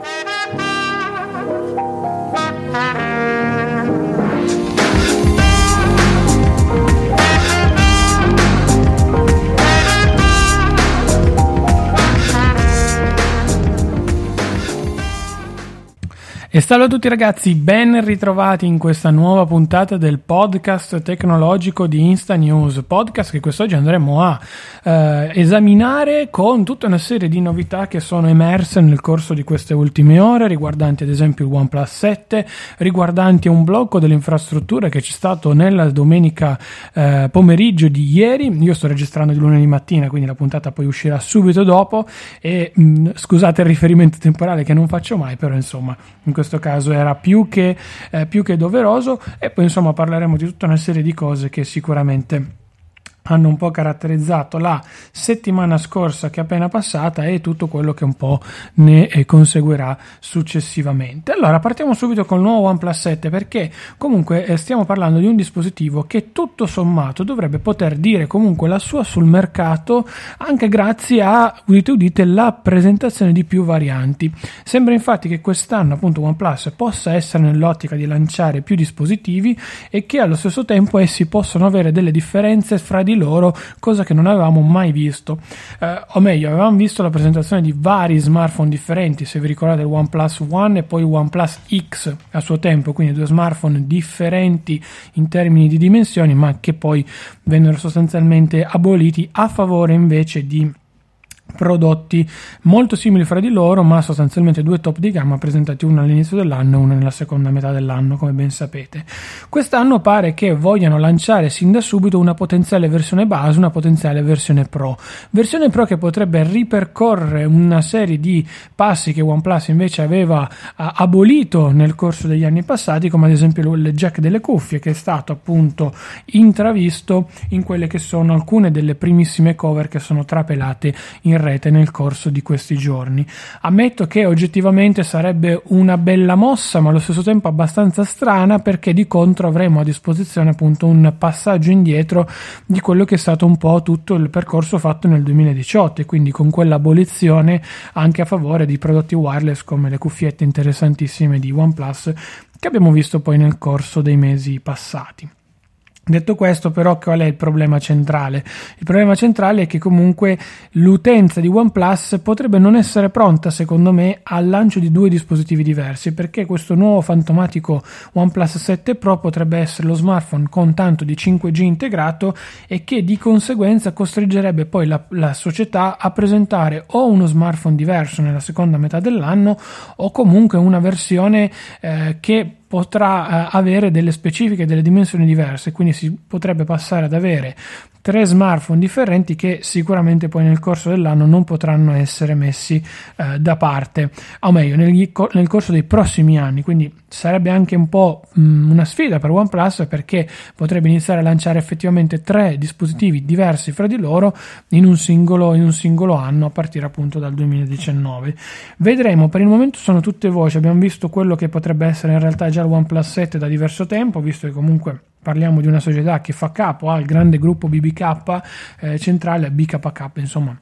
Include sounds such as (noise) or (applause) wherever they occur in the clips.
Thank you. E salve a tutti ragazzi, ben ritrovati in questa nuova puntata del podcast tecnologico di Insta News, podcast che quest'oggi andremo a eh, esaminare con tutta una serie di novità che sono emerse nel corso di queste ultime ore, riguardanti ad esempio il OnePlus 7, riguardanti un blocco delle infrastrutture che c'è stato nella domenica eh, pomeriggio di ieri, io sto registrando di lunedì mattina, quindi la puntata poi uscirà subito dopo. E mh, scusate il riferimento temporale che non faccio mai, però insomma in questo caso era più che, eh, più che doveroso e poi insomma parleremo di tutta una serie di cose che sicuramente hanno un po' caratterizzato la settimana scorsa che è appena passata e tutto quello che un po' ne eh, conseguirà successivamente. Allora partiamo subito con il nuovo OnePlus 7 perché comunque eh, stiamo parlando di un dispositivo che tutto sommato dovrebbe poter dire comunque la sua sul mercato anche grazie a, udite udite, la presentazione di più varianti. Sembra infatti che quest'anno appunto OnePlus possa essere nell'ottica di lanciare più dispositivi e che allo stesso tempo essi possano avere delle differenze fra di loro, cosa che non avevamo mai visto. Eh, o meglio, avevamo visto la presentazione di vari smartphone differenti, se vi ricordate il OnePlus One e poi il OnePlus X a suo tempo, quindi due smartphone differenti in termini di dimensioni, ma che poi vennero sostanzialmente aboliti a favore invece di prodotti molto simili fra di loro, ma sostanzialmente due top di gamma presentati uno all'inizio dell'anno e uno nella seconda metà dell'anno, come ben sapete. Quest'anno pare che vogliano lanciare sin da subito una potenziale versione base, una potenziale versione Pro. Versione Pro che potrebbe ripercorrere una serie di passi che OnePlus invece aveva abolito nel corso degli anni passati, come ad esempio il jack delle cuffie, che è stato appunto intravisto in quelle che sono alcune delle primissime cover che sono trapelate in rete nel corso di questi giorni. Ammetto che oggettivamente sarebbe una bella mossa, ma allo stesso tempo abbastanza strana perché di contro avremo a disposizione appunto un passaggio indietro di quello che è stato un po' tutto il percorso fatto nel 2018 e quindi con quell'abolizione anche a favore di prodotti wireless come le cuffiette interessantissime di OnePlus che abbiamo visto poi nel corso dei mesi passati. Detto questo, però, qual è il problema centrale? Il problema centrale è che comunque l'utenza di OnePlus potrebbe non essere pronta, secondo me, al lancio di due dispositivi diversi, perché questo nuovo fantomatico OnePlus 7 Pro potrebbe essere lo smartphone con tanto di 5G integrato e che di conseguenza costringerebbe poi la, la società a presentare o uno smartphone diverso nella seconda metà dell'anno o comunque una versione eh, che potrà eh, avere delle specifiche, delle dimensioni diverse, quindi si potrebbe passare ad avere tre smartphone differenti che sicuramente poi nel corso dell'anno non potranno essere messi eh, da parte, o meglio nel, nel, corso dei prossimi anni, quindi sarebbe anche un po' mm, una sfida per OnePlus perché potrebbe iniziare a lanciare effettivamente tre dispositivi diversi fra di loro in un singolo, in un singolo anno a partire appunto dal 2019. Vedremo, per il momento sono tutte voci, abbiamo visto quello che potrebbe essere in realtà già il OnePlus 7 da diverso tempo, visto che comunque parliamo di una società che fa capo al grande gruppo BBK eh, centrale, BKK, insomma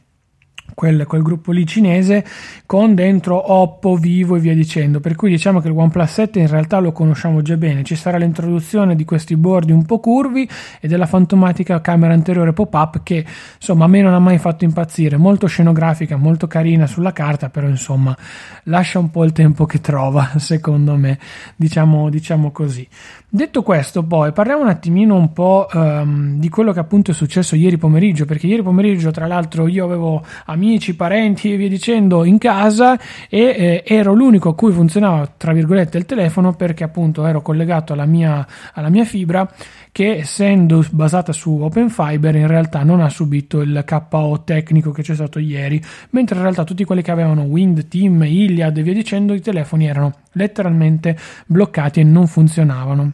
quel, quel, gruppo lì cinese con dentro Oppo, Vivo e via dicendo. Per cui diciamo che il OnePlus 7 in realtà lo conosciamo già bene. Ci sarà l'introduzione di questi bordi un po' curvi e della fantomatica camera anteriore pop-up che insomma a me non ha mai fatto impazzire. Molto scenografica, molto carina sulla carta, però insomma lascia un po' il tempo che trova, (laughs) secondo me. Diciamo, diciamo così. Detto questo, poi parliamo un attimino un po' um, di quello che appunto è successo ieri pomeriggio, perché ieri pomeriggio, tra l'altro, io avevo amici, parenti e via dicendo in casa e eh, ero l'unico a cui funzionava, tra virgolette, il telefono perché appunto ero collegato alla mia, alla mia fibra che essendo basata su Open Fiber in realtà non ha subito il KO tecnico che c'è stato ieri, mentre in realtà tutti quelli che avevano Wind, Team, Iliad e via dicendo i telefoni erano letteralmente bloccati e non funzionavano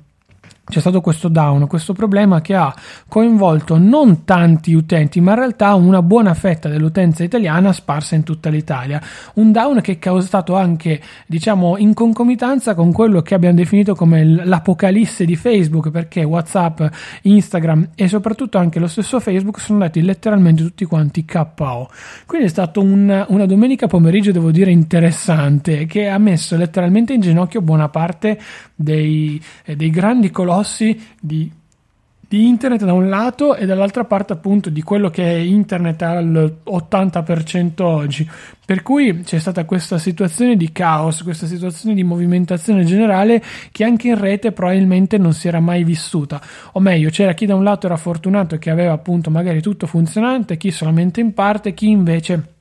c'è stato questo down, questo problema che ha coinvolto non tanti utenti, ma in realtà una buona fetta dell'utenza italiana sparsa in tutta l'Italia. Un down che è causato anche, diciamo, in concomitanza con quello che abbiamo definito come l'apocalisse di Facebook, perché WhatsApp, Instagram e soprattutto anche lo stesso Facebook sono andati letteralmente tutti quanti KO. Quindi è stato un, una domenica pomeriggio, devo dire, interessante, che ha messo letteralmente in ginocchio buona parte dei, eh, dei grandi colossi di, di internet da un lato e dall'altra parte appunto di quello che è internet al 80% oggi. Per cui c'è stata questa situazione di caos, questa situazione di movimentazione generale che anche in rete probabilmente non si era mai vissuta. O meglio, c'era chi da un lato era fortunato che aveva appunto magari tutto funzionante, chi solamente in parte, chi invece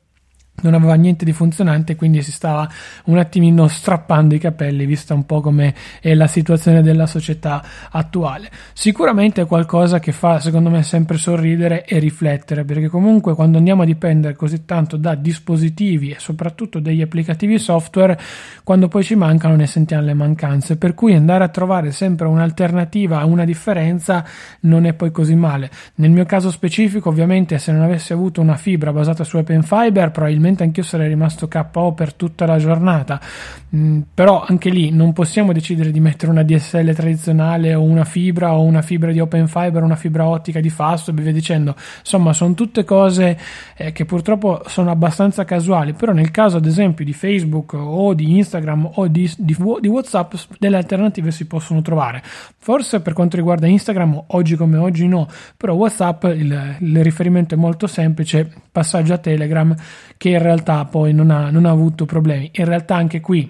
non aveva niente di funzionante, quindi si stava un attimino strappando i capelli, vista un po' come è la situazione della società attuale. Sicuramente è qualcosa che fa, secondo me, sempre sorridere e riflettere, perché comunque quando andiamo a dipendere così tanto da dispositivi e soprattutto degli applicativi software, quando poi ci mancano ne sentiamo le mancanze, per cui andare a trovare sempre un'alternativa, una differenza non è poi così male. Nel mio caso specifico, ovviamente, se non avessi avuto una fibra basata su Open Fiber, probabilmente probabilmente anch'io sarei rimasto KO per tutta la giornata. Mm, però anche lì non possiamo decidere di mettere una DSL tradizionale o una fibra o una fibra di Open Fiber, una fibra ottica di Fastweb e via dicendo. Insomma, sono tutte cose eh, che purtroppo sono abbastanza casuali. Però nel caso, ad esempio, di Facebook o di Instagram o di, di, di WhatsApp, delle alternative si possono trovare. Forse per quanto riguarda Instagram, oggi come oggi no, però WhatsApp il, il riferimento è molto semplice, passaggio a Telegram che in realtà poi non ha, non ha avuto problemi. In realtà anche qui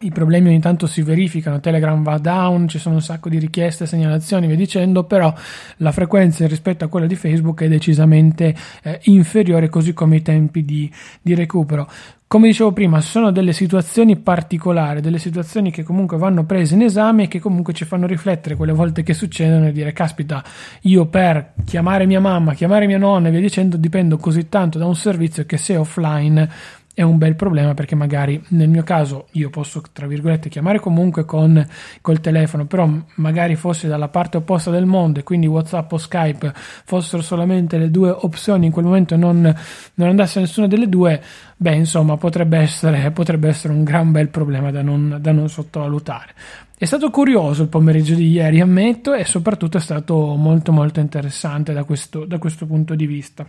i problemi ogni tanto si verificano, Telegram va down, ci sono un sacco di richieste, segnalazioni, via dicendo, però la frequenza rispetto a quella di Facebook è decisamente eh, inferiore, così come i tempi di, di recupero. Come dicevo prima, sono delle situazioni particolari, delle situazioni che comunque vanno prese in esame e che comunque ci fanno riflettere quelle volte che succedono e dire caspita, io per chiamare mia mamma, chiamare mia nonna e via dicendo dipendo così tanto da un servizio che se offline è un bel problema perché magari nel mio caso io posso tra virgolette chiamare comunque con col telefono però magari fosse dalla parte opposta del mondo e quindi whatsapp o skype fossero solamente le due opzioni in quel momento non, non andasse nessuna delle due beh insomma potrebbe essere, potrebbe essere un gran bel problema da non, da non sottovalutare. È stato curioso il pomeriggio di ieri ammetto e soprattutto è stato molto molto interessante da questo, da questo punto di vista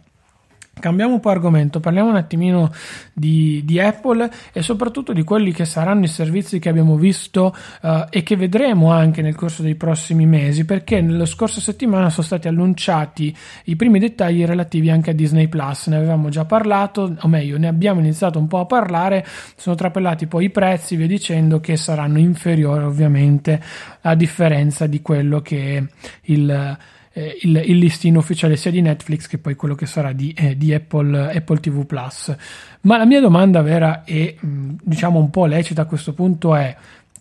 Cambiamo un po' argomento, parliamo un attimino di, di, Apple e soprattutto di quelli che saranno i servizi che abbiamo visto uh, e che vedremo anche nel corso dei prossimi mesi, perché nella scorsa settimana sono stati annunciati i primi dettagli relativi anche a Disney Plus. Ne avevamo già parlato, o meglio, ne abbiamo iniziato un po' a parlare, sono trapelati poi i prezzi, via dicendo che saranno inferiori ovviamente a differenza di quello che il eh, il, il, listino ufficiale sia di Netflix che poi quello che sarà di, eh, di Apple, Apple, TV Plus. Ma la mia domanda vera e mm, diciamo un po' lecita a questo punto è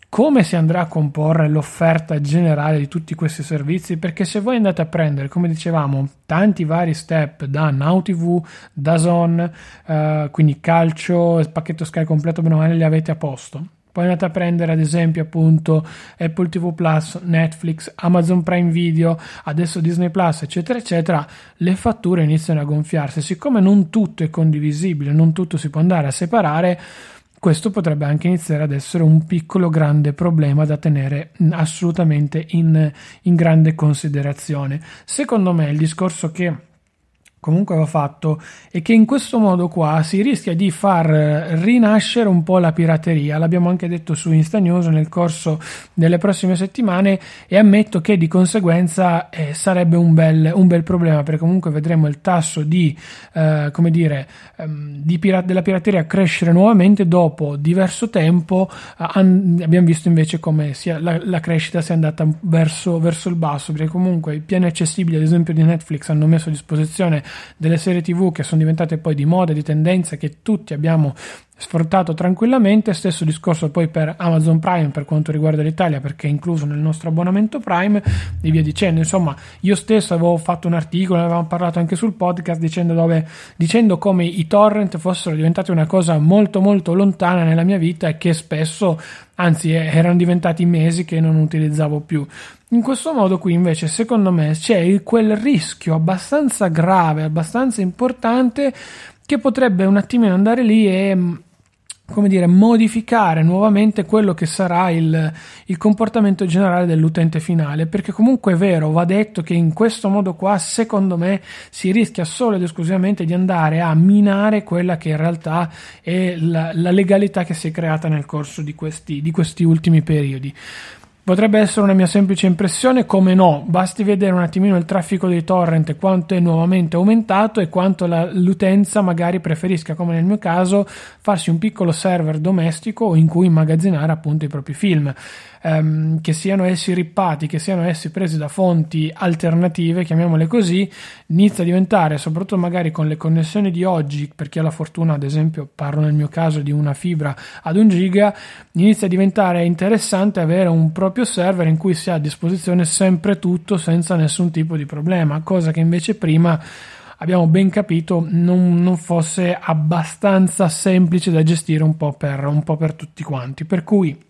come si andrà a comporre l'offerta generale di tutti questi servizi? Perché se voi andate a prendere, come dicevamo, tanti vari step da Now TV, da Zone, eh, quindi calcio, il pacchetto Sky completo, bene o male li avete a posto poi andate a prendere ad esempio appunto Apple TV Plus, Netflix, Amazon Prime Video, adesso Disney Plus, eccetera, eccetera, le fatture iniziano a gonfiarsi. Siccome non tutto è condivisibile, non tutto si può andare a separare, questo potrebbe anche iniziare ad essere un piccolo grande problema da tenere assolutamente in, in grande considerazione. Secondo me il discorso che comunque va fatto e che in questo modo qua si rischia di far rinascere un po' la pirateria. L'abbiamo anche detto su Insta News nel corso delle prossime settimane e ammetto che di conseguenza eh, sarebbe un bel, un bel, problema perché comunque vedremo il tasso di, eh, come dire, ehm, di pira- della pirateria crescere nuovamente dopo diverso tempo. An- abbiamo visto invece come sia la, la crescita sia andata verso, verso il basso perché comunque i piani accessibili ad esempio di Netflix hanno messo a disposizione delle serie tv che sono diventate poi di moda, di tendenza, che tutti abbiamo sfruttato tranquillamente. Stesso discorso poi per Amazon Prime per quanto riguarda l'Italia, perché è incluso nel nostro abbonamento Prime e via dicendo. Insomma, io stesso avevo fatto un articolo, avevamo parlato anche sul podcast, dicendo, dove, dicendo come i torrent fossero diventati una cosa molto molto lontana nella mia vita e che spesso, anzi, erano diventati mesi che non utilizzavo più. In questo modo qui invece secondo me c'è quel rischio abbastanza grave, abbastanza importante che potrebbe un attimino andare lì e mm, come dire, modificare nuovamente quello che sarà il, il, comportamento generale dell'utente finale, perché comunque è vero, va detto che in questo modo qua, secondo me, si rischia solo ed esclusivamente di andare a minare quella che in realtà è la, la legalità che si è creata nel corso di questi, di questi ultimi periodi. Potrebbe essere una mia semplice impressione, come no, basti vedere un attimino il traffico dei torrent, quanto è nuovamente aumentato e quanto la, l'utenza magari preferisca, come nel mio caso, farsi un piccolo server domestico in cui immagazzinare appunto i propri film. Ehm, che siano essi rippati, che siano essi presi da fonti alternative, chiamiamole così, inizia a diventare, soprattutto magari con le connessioni di oggi, perché ho la fortuna, ad esempio, parlo nel mio caso di una fibra ad un giga, inizia a diventare interessante avere un proprio server in cui si ha a disposizione sempre tutto senza nessun tipo di problema, cosa che invece prima abbiamo ben capito non, non, fosse abbastanza semplice da gestire un po, per, un po' per tutti quanti. Per cui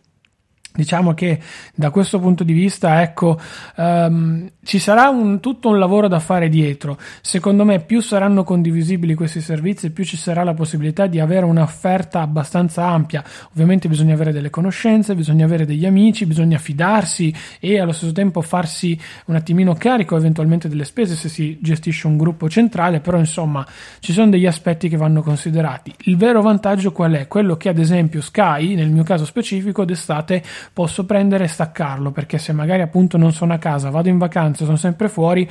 Diciamo che da questo punto di vista, ecco, um, ci sarà un, tutto un lavoro da fare dietro. Secondo me, più saranno condivisibili questi servizi, più ci sarà la possibilità di avere un'offerta abbastanza ampia. Ovviamente bisogna avere delle conoscenze, bisogna avere degli amici, bisogna fidarsi e allo stesso tempo farsi un attimino carico eventualmente delle spese se si gestisce un gruppo centrale, però insomma ci sono degli aspetti che vanno considerati. Il vero vantaggio qual è? Quello che ad esempio Sky, nel mio caso specifico, d'estate posso prendere e staccarlo perché se magari appunto non sono a casa, vado in vacanza, sono sempre fuori,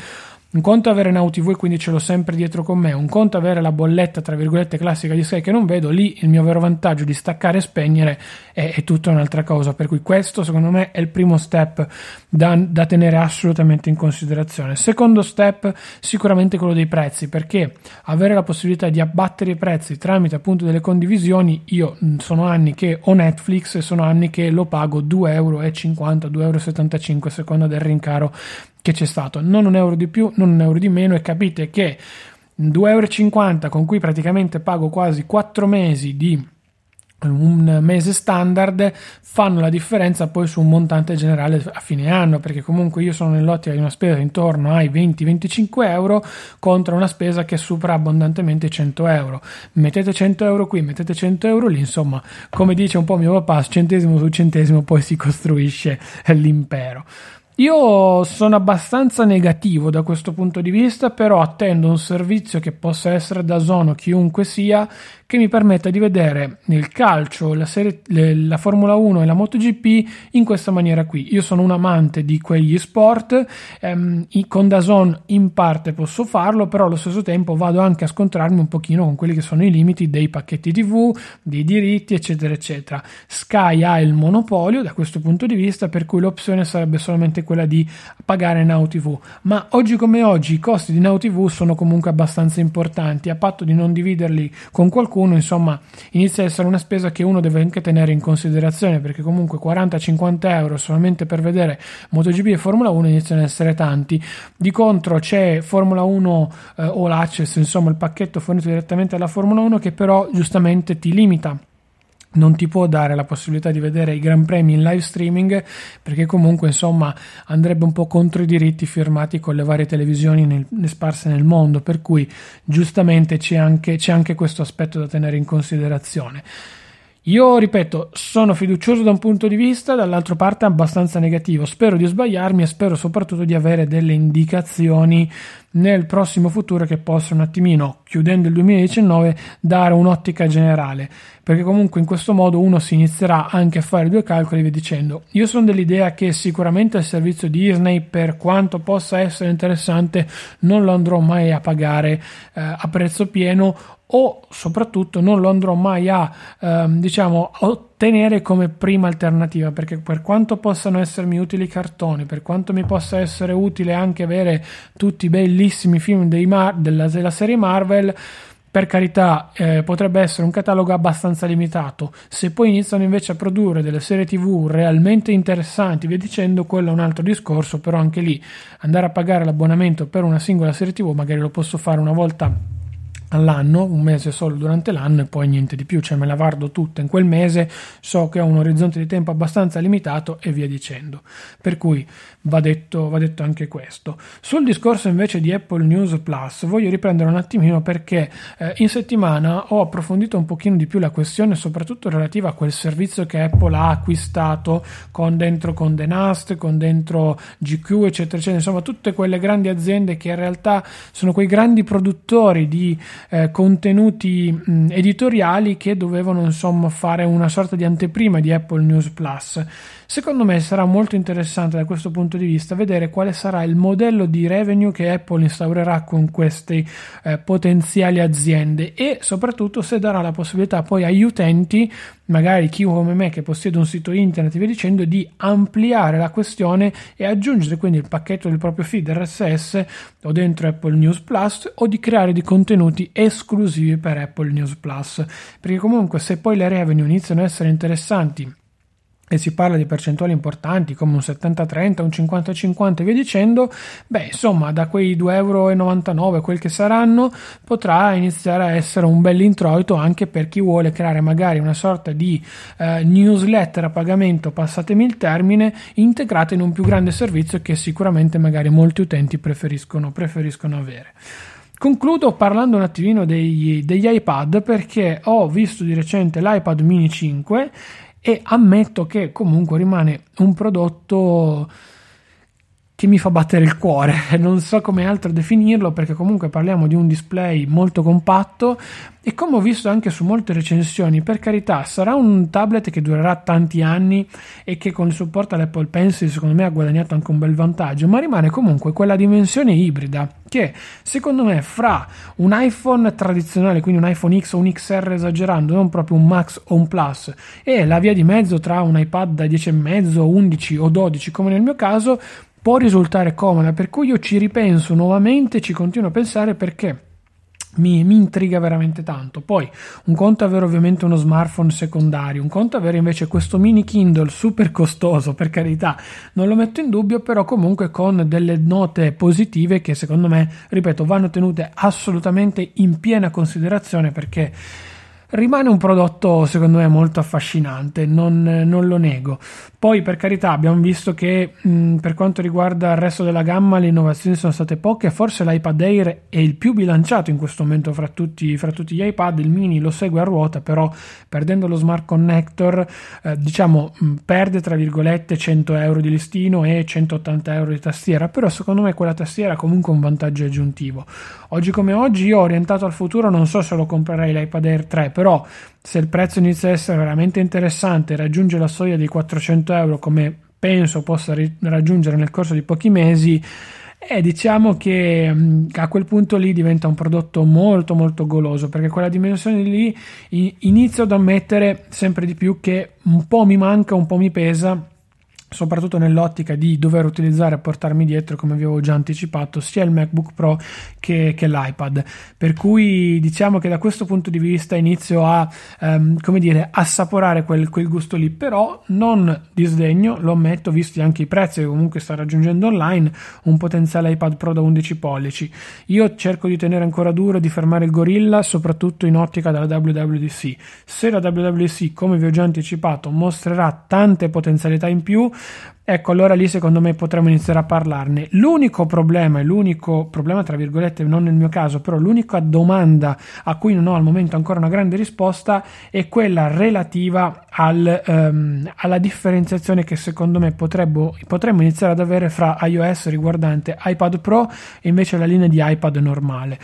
un conto avere Now TV e quindi ce l'ho sempre dietro con me, un conto avere la bolletta tra virgolette classica di Sky che non vedo, lì il mio vero vantaggio di staccare e spegnere è, è tutta un'altra cosa, per cui questo secondo me è il primo step da, da tenere assolutamente in considerazione. Secondo step sicuramente quello dei prezzi, perché avere la possibilità di abbattere i prezzi tramite appunto delle condivisioni, io sono anni che ho Netflix e sono anni che lo pago 2,50 euro, 2,75 euro a seconda del rincaro che c'è stato, non un euro di più, non un euro di meno e capite che 2,50 euro con cui praticamente pago quasi 4 mesi di un mese standard fanno la differenza poi su un montante generale a fine anno perché comunque io sono nell'ottica di una spesa intorno ai 20-25 euro contro una spesa che supera abbondantemente i 100 euro. Mettete 100 euro qui mettete 100 euro lì insomma come dice un po' mio papà centesimo su centesimo poi si costruisce (laughs) l'impero io sono abbastanza negativo da questo punto di vista, però attendo un servizio che possa essere da Zono chiunque sia, che mi permetta di vedere il calcio, la, serie, la Formula 1 e la MotoGP in questa maniera qui. Io sono un amante di quegli sport, ehm, con Dazon in parte posso farlo, però allo stesso tempo vado anche a scontrarmi un pochino con quelli che sono i limiti dei pacchetti TV, dei diritti, eccetera, eccetera. Sky ha il monopolio da questo punto di vista, per cui l'opzione sarebbe solamente quella di pagare Now TV. Ma oggi come oggi i costi di Now TV sono comunque abbastanza importanti, a patto di non dividerli con qualcuno qualcuno, insomma, inizia a essere una spesa che uno deve anche tenere in considerazione perché comunque 40-50 euro solamente per vedere MotoGP e Formula 1 iniziano ad essere tanti. Di contro c'è Formula 1 eh, o l'Access, insomma, il pacchetto fornito direttamente alla Formula 1 che però giustamente ti limita non ti può dare la possibilità di vedere i Gran Premi in live streaming perché comunque insomma andrebbe un po' contro i diritti firmati con le varie televisioni nel, sparse nel mondo per cui giustamente c'è anche, c'è anche questo aspetto da tenere in considerazione io ripeto, sono fiducioso da un punto di vista, dall'altra parte abbastanza negativo. Spero di sbagliarmi e spero soprattutto di avere delle indicazioni nel prossimo futuro che possa un attimino, chiudendo il 2019, dare un'ottica generale, perché comunque in questo modo uno si inizierà anche a fare due calcoli e dicendo io sono dell'idea che sicuramente il servizio Disney per quanto possa essere interessante non lo andrò mai a pagare eh, a prezzo pieno o soprattutto non lo andrò mai a ehm, diciamo ottenere come prima alternativa perché per quanto possano essermi utili i cartoni per quanto mi possa essere utile anche avere tutti i bellissimi film Mar- della, della serie Marvel per carità, eh, potrebbe essere un catalogo abbastanza limitato. Se poi iniziano invece a produrre delle serie TV realmente interessanti, via dicendo, quello è un altro discorso, però anche lì andare a pagare l'abbonamento per una singola serie TV, magari lo posso fare una volta all'anno, un mese solo durante l'anno e poi niente di più, cioè me la guardo tutta in quel mese, so che ho un orizzonte di tempo abbastanza limitato e via dicendo. Per cui va detto, va detto anche questo. Sul discorso invece di Apple News Plus voglio riprendere un attimino perché eh, in settimana ho approfondito un pochino di più la questione, soprattutto relativa a quel servizio che Apple ha acquistato con dentro Condé Nast, con dentro GQ, eccetera, eccetera, insomma tutte quelle grandi aziende che in realtà sono quei grandi produttori di eh, contenuti mh, editoriali che dovevano insomma fare una sorta di anteprima di Apple News Plus. Secondo me sarà molto interessante da questo punto di vista vedere quale sarà il modello di revenue che Apple instaurerà con queste eh, potenziali aziende e soprattutto se darà la possibilità poi agli utenti, magari chi come me che possiede un sito internet e via dicendo, di ampliare la questione e aggiungere quindi il pacchetto del proprio feed RSS o dentro Apple News Plus o di creare dei contenuti esclusivi per Apple News Plus. Perché comunque se poi le revenue iniziano a essere interessanti e si parla di percentuali importanti come un 70-30, un 50-50 e via dicendo, beh insomma da quei 2,99 euro quel che saranno potrà iniziare a essere un bel introito anche per chi vuole creare magari una sorta di eh, newsletter a pagamento, passatemi il termine, integrata in un più grande servizio che sicuramente magari molti utenti preferiscono, preferiscono avere. Concludo parlando un attimino degli, degli iPad perché ho visto di recente l'iPad mini 5 e ammetto che comunque rimane un prodotto che mi fa battere il cuore, (laughs) non so come altro definirlo perché comunque parliamo di un display molto compatto e come ho visto anche su molte recensioni, per carità, sarà un tablet che durerà tanti anni e che con il supporto all'Apple Pencil secondo me ha guadagnato anche un bel vantaggio, ma rimane comunque quella dimensione ibrida che secondo me fra un iPhone tradizionale, quindi un iPhone X o un XR esagerando, non proprio un Max o un Plus, e la via di mezzo tra un iPad da 10,5, 11 o 12 come nel mio caso, può risultare comoda, per cui io ci ripenso nuovamente, ci continuo a pensare perché mi, mi, intriga veramente tanto. Poi un conto è avere ovviamente uno smartphone secondario, un conto è avere invece questo mini Kindle super costoso, per carità, non lo metto in dubbio, però comunque con delle note positive che secondo me, ripeto, vanno tenute assolutamente in piena considerazione perché rimane un prodotto secondo me molto affascinante, non, non lo nego. Poi per carità abbiamo visto che mh, per quanto riguarda il resto della gamma le innovazioni sono state poche, forse l'iPad Air è il più bilanciato in questo momento fra tutti, fra tutti gli iPad, il mini lo segue a ruota, però perdendo lo smart connector eh, diciamo mh, perde tra virgolette 100 euro di listino e 180 euro di tastiera, però secondo me quella tastiera ha comunque un vantaggio aggiuntivo. Oggi come oggi io orientato al futuro non so se lo comprerei l'iPad Air 3, però se il prezzo inizia a essere veramente interessante e raggiunge la soglia dei 400 euro come penso possa ri- raggiungere nel corso di pochi mesi, eh, diciamo che mm, a quel punto lì diventa un prodotto molto molto goloso perché quella dimensione lì inizio ad ammettere sempre di più che un po' mi manca, un po' mi pesa soprattutto nell'ottica di dover utilizzare e portarmi dietro, come vi avevo già anticipato, sia il MacBook Pro che, che l'iPad. Per cui diciamo che da questo punto di vista inizio a, um, come dire, assaporare quel, quel, gusto lì, però non disdegno, lo ammetto, visti anche i prezzi che comunque sta raggiungendo online, un potenziale iPad Pro da 11 pollici. Io cerco di tenere ancora duro, di fermare il gorilla, soprattutto in ottica della WWDC. Se la WWDC, come vi ho già anticipato, mostrerà tante potenzialità in più, ecco allora lì secondo me potremmo iniziare a parlarne. L'unico problema, l'unico problema tra virgolette, non nel mio caso, però l'unica domanda a cui non ho al momento ancora una grande risposta è quella relativa al, um, alla differenziazione che secondo me potremmo, potremmo iniziare ad avere fra iOS riguardante iPad Pro e invece la linea di iPad normale.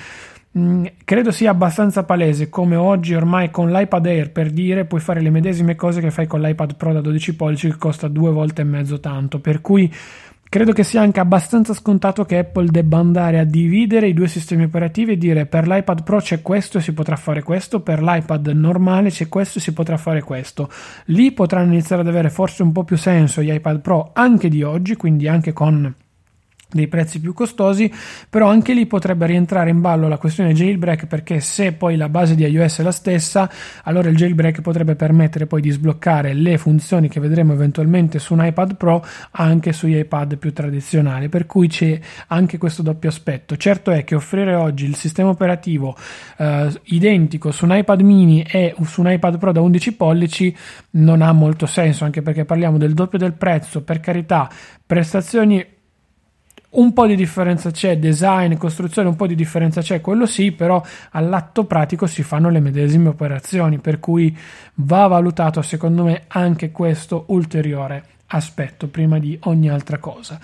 Mm, credo sia abbastanza palese come oggi ormai con l'iPad Air per dire puoi fare le medesime cose che fai con l'iPad Pro da 12 pollici che costa due volte e mezzo tanto. Per cui credo che sia anche abbastanza scontato che Apple debba andare a dividere i due sistemi operativi e dire per l'iPad Pro c'è questo e si potrà fare questo per l'iPad normale c'è questo e si potrà fare questo. Lì potranno iniziare ad avere forse un po' più senso gli iPad Pro anche di oggi quindi anche con dei prezzi più costosi, però anche lì potrebbe rientrare in ballo la questione jailbreak perché se poi la base di iOS è la stessa, allora il jailbreak potrebbe permettere poi di sbloccare le funzioni che vedremo eventualmente su un iPad Pro anche sugli iPad più tradizionali, per cui c'è anche questo doppio aspetto. Certo è che offrire oggi il sistema operativo eh, identico su un iPad mini e su un iPad Pro da 11 pollici non ha molto senso, anche perché parliamo del doppio del prezzo, per carità, prestazioni un po' di differenza c'è, design, costruzione, un po' di differenza c'è, quello sì, però all'atto pratico si fanno le medesime operazioni, per cui va valutato secondo me anche questo ulteriore aspetto prima di ogni altra cosa.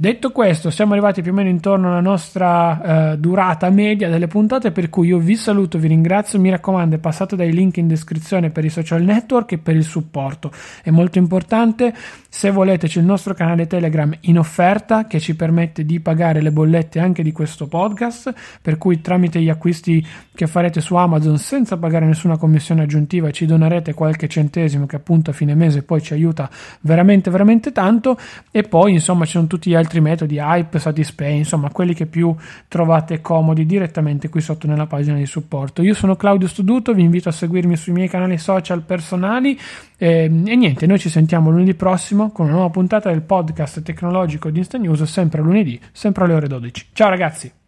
Detto questo, siamo arrivati più o meno intorno alla nostra eh, durata media delle puntate, per cui io vi saluto, vi ringrazio, mi raccomando, passate dai link in descrizione per i social network e per il supporto. È molto importante, se volete c'è il nostro canale Telegram in offerta che ci permette di pagare le bollette anche di questo podcast, per cui tramite gli acquisti che farete su Amazon senza pagare nessuna commissione aggiuntiva ci donerete qualche centesimo che appunto a fine mese poi ci aiuta veramente veramente tanto e poi insomma ci sono tutti gli altri altri metodi, Hype, Satispay, insomma quelli che più trovate comodi direttamente qui sotto nella pagina di supporto. Io sono Claudio Studuto, vi invito a seguirmi sui miei canali social personali e, ehm, e niente, noi ci sentiamo lunedì prossimo con una nuova puntata del podcast tecnologico di Insta News, sempre lunedì, sempre alle ore 12. Ciao ragazzi!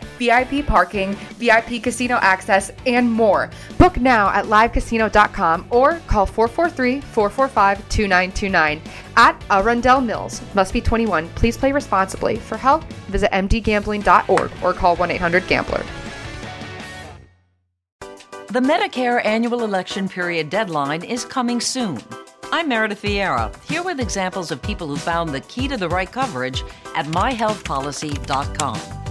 VIP parking, VIP casino access, and more. Book now at livecasino.com or call 443 445 2929 at Arundel Mills. Must be 21. Please play responsibly. For help, visit mdgambling.org or call 1 800 Gambler. The Medicare annual election period deadline is coming soon. I'm Meredith Vieira, here with examples of people who found the key to the right coverage at myhealthpolicy.com.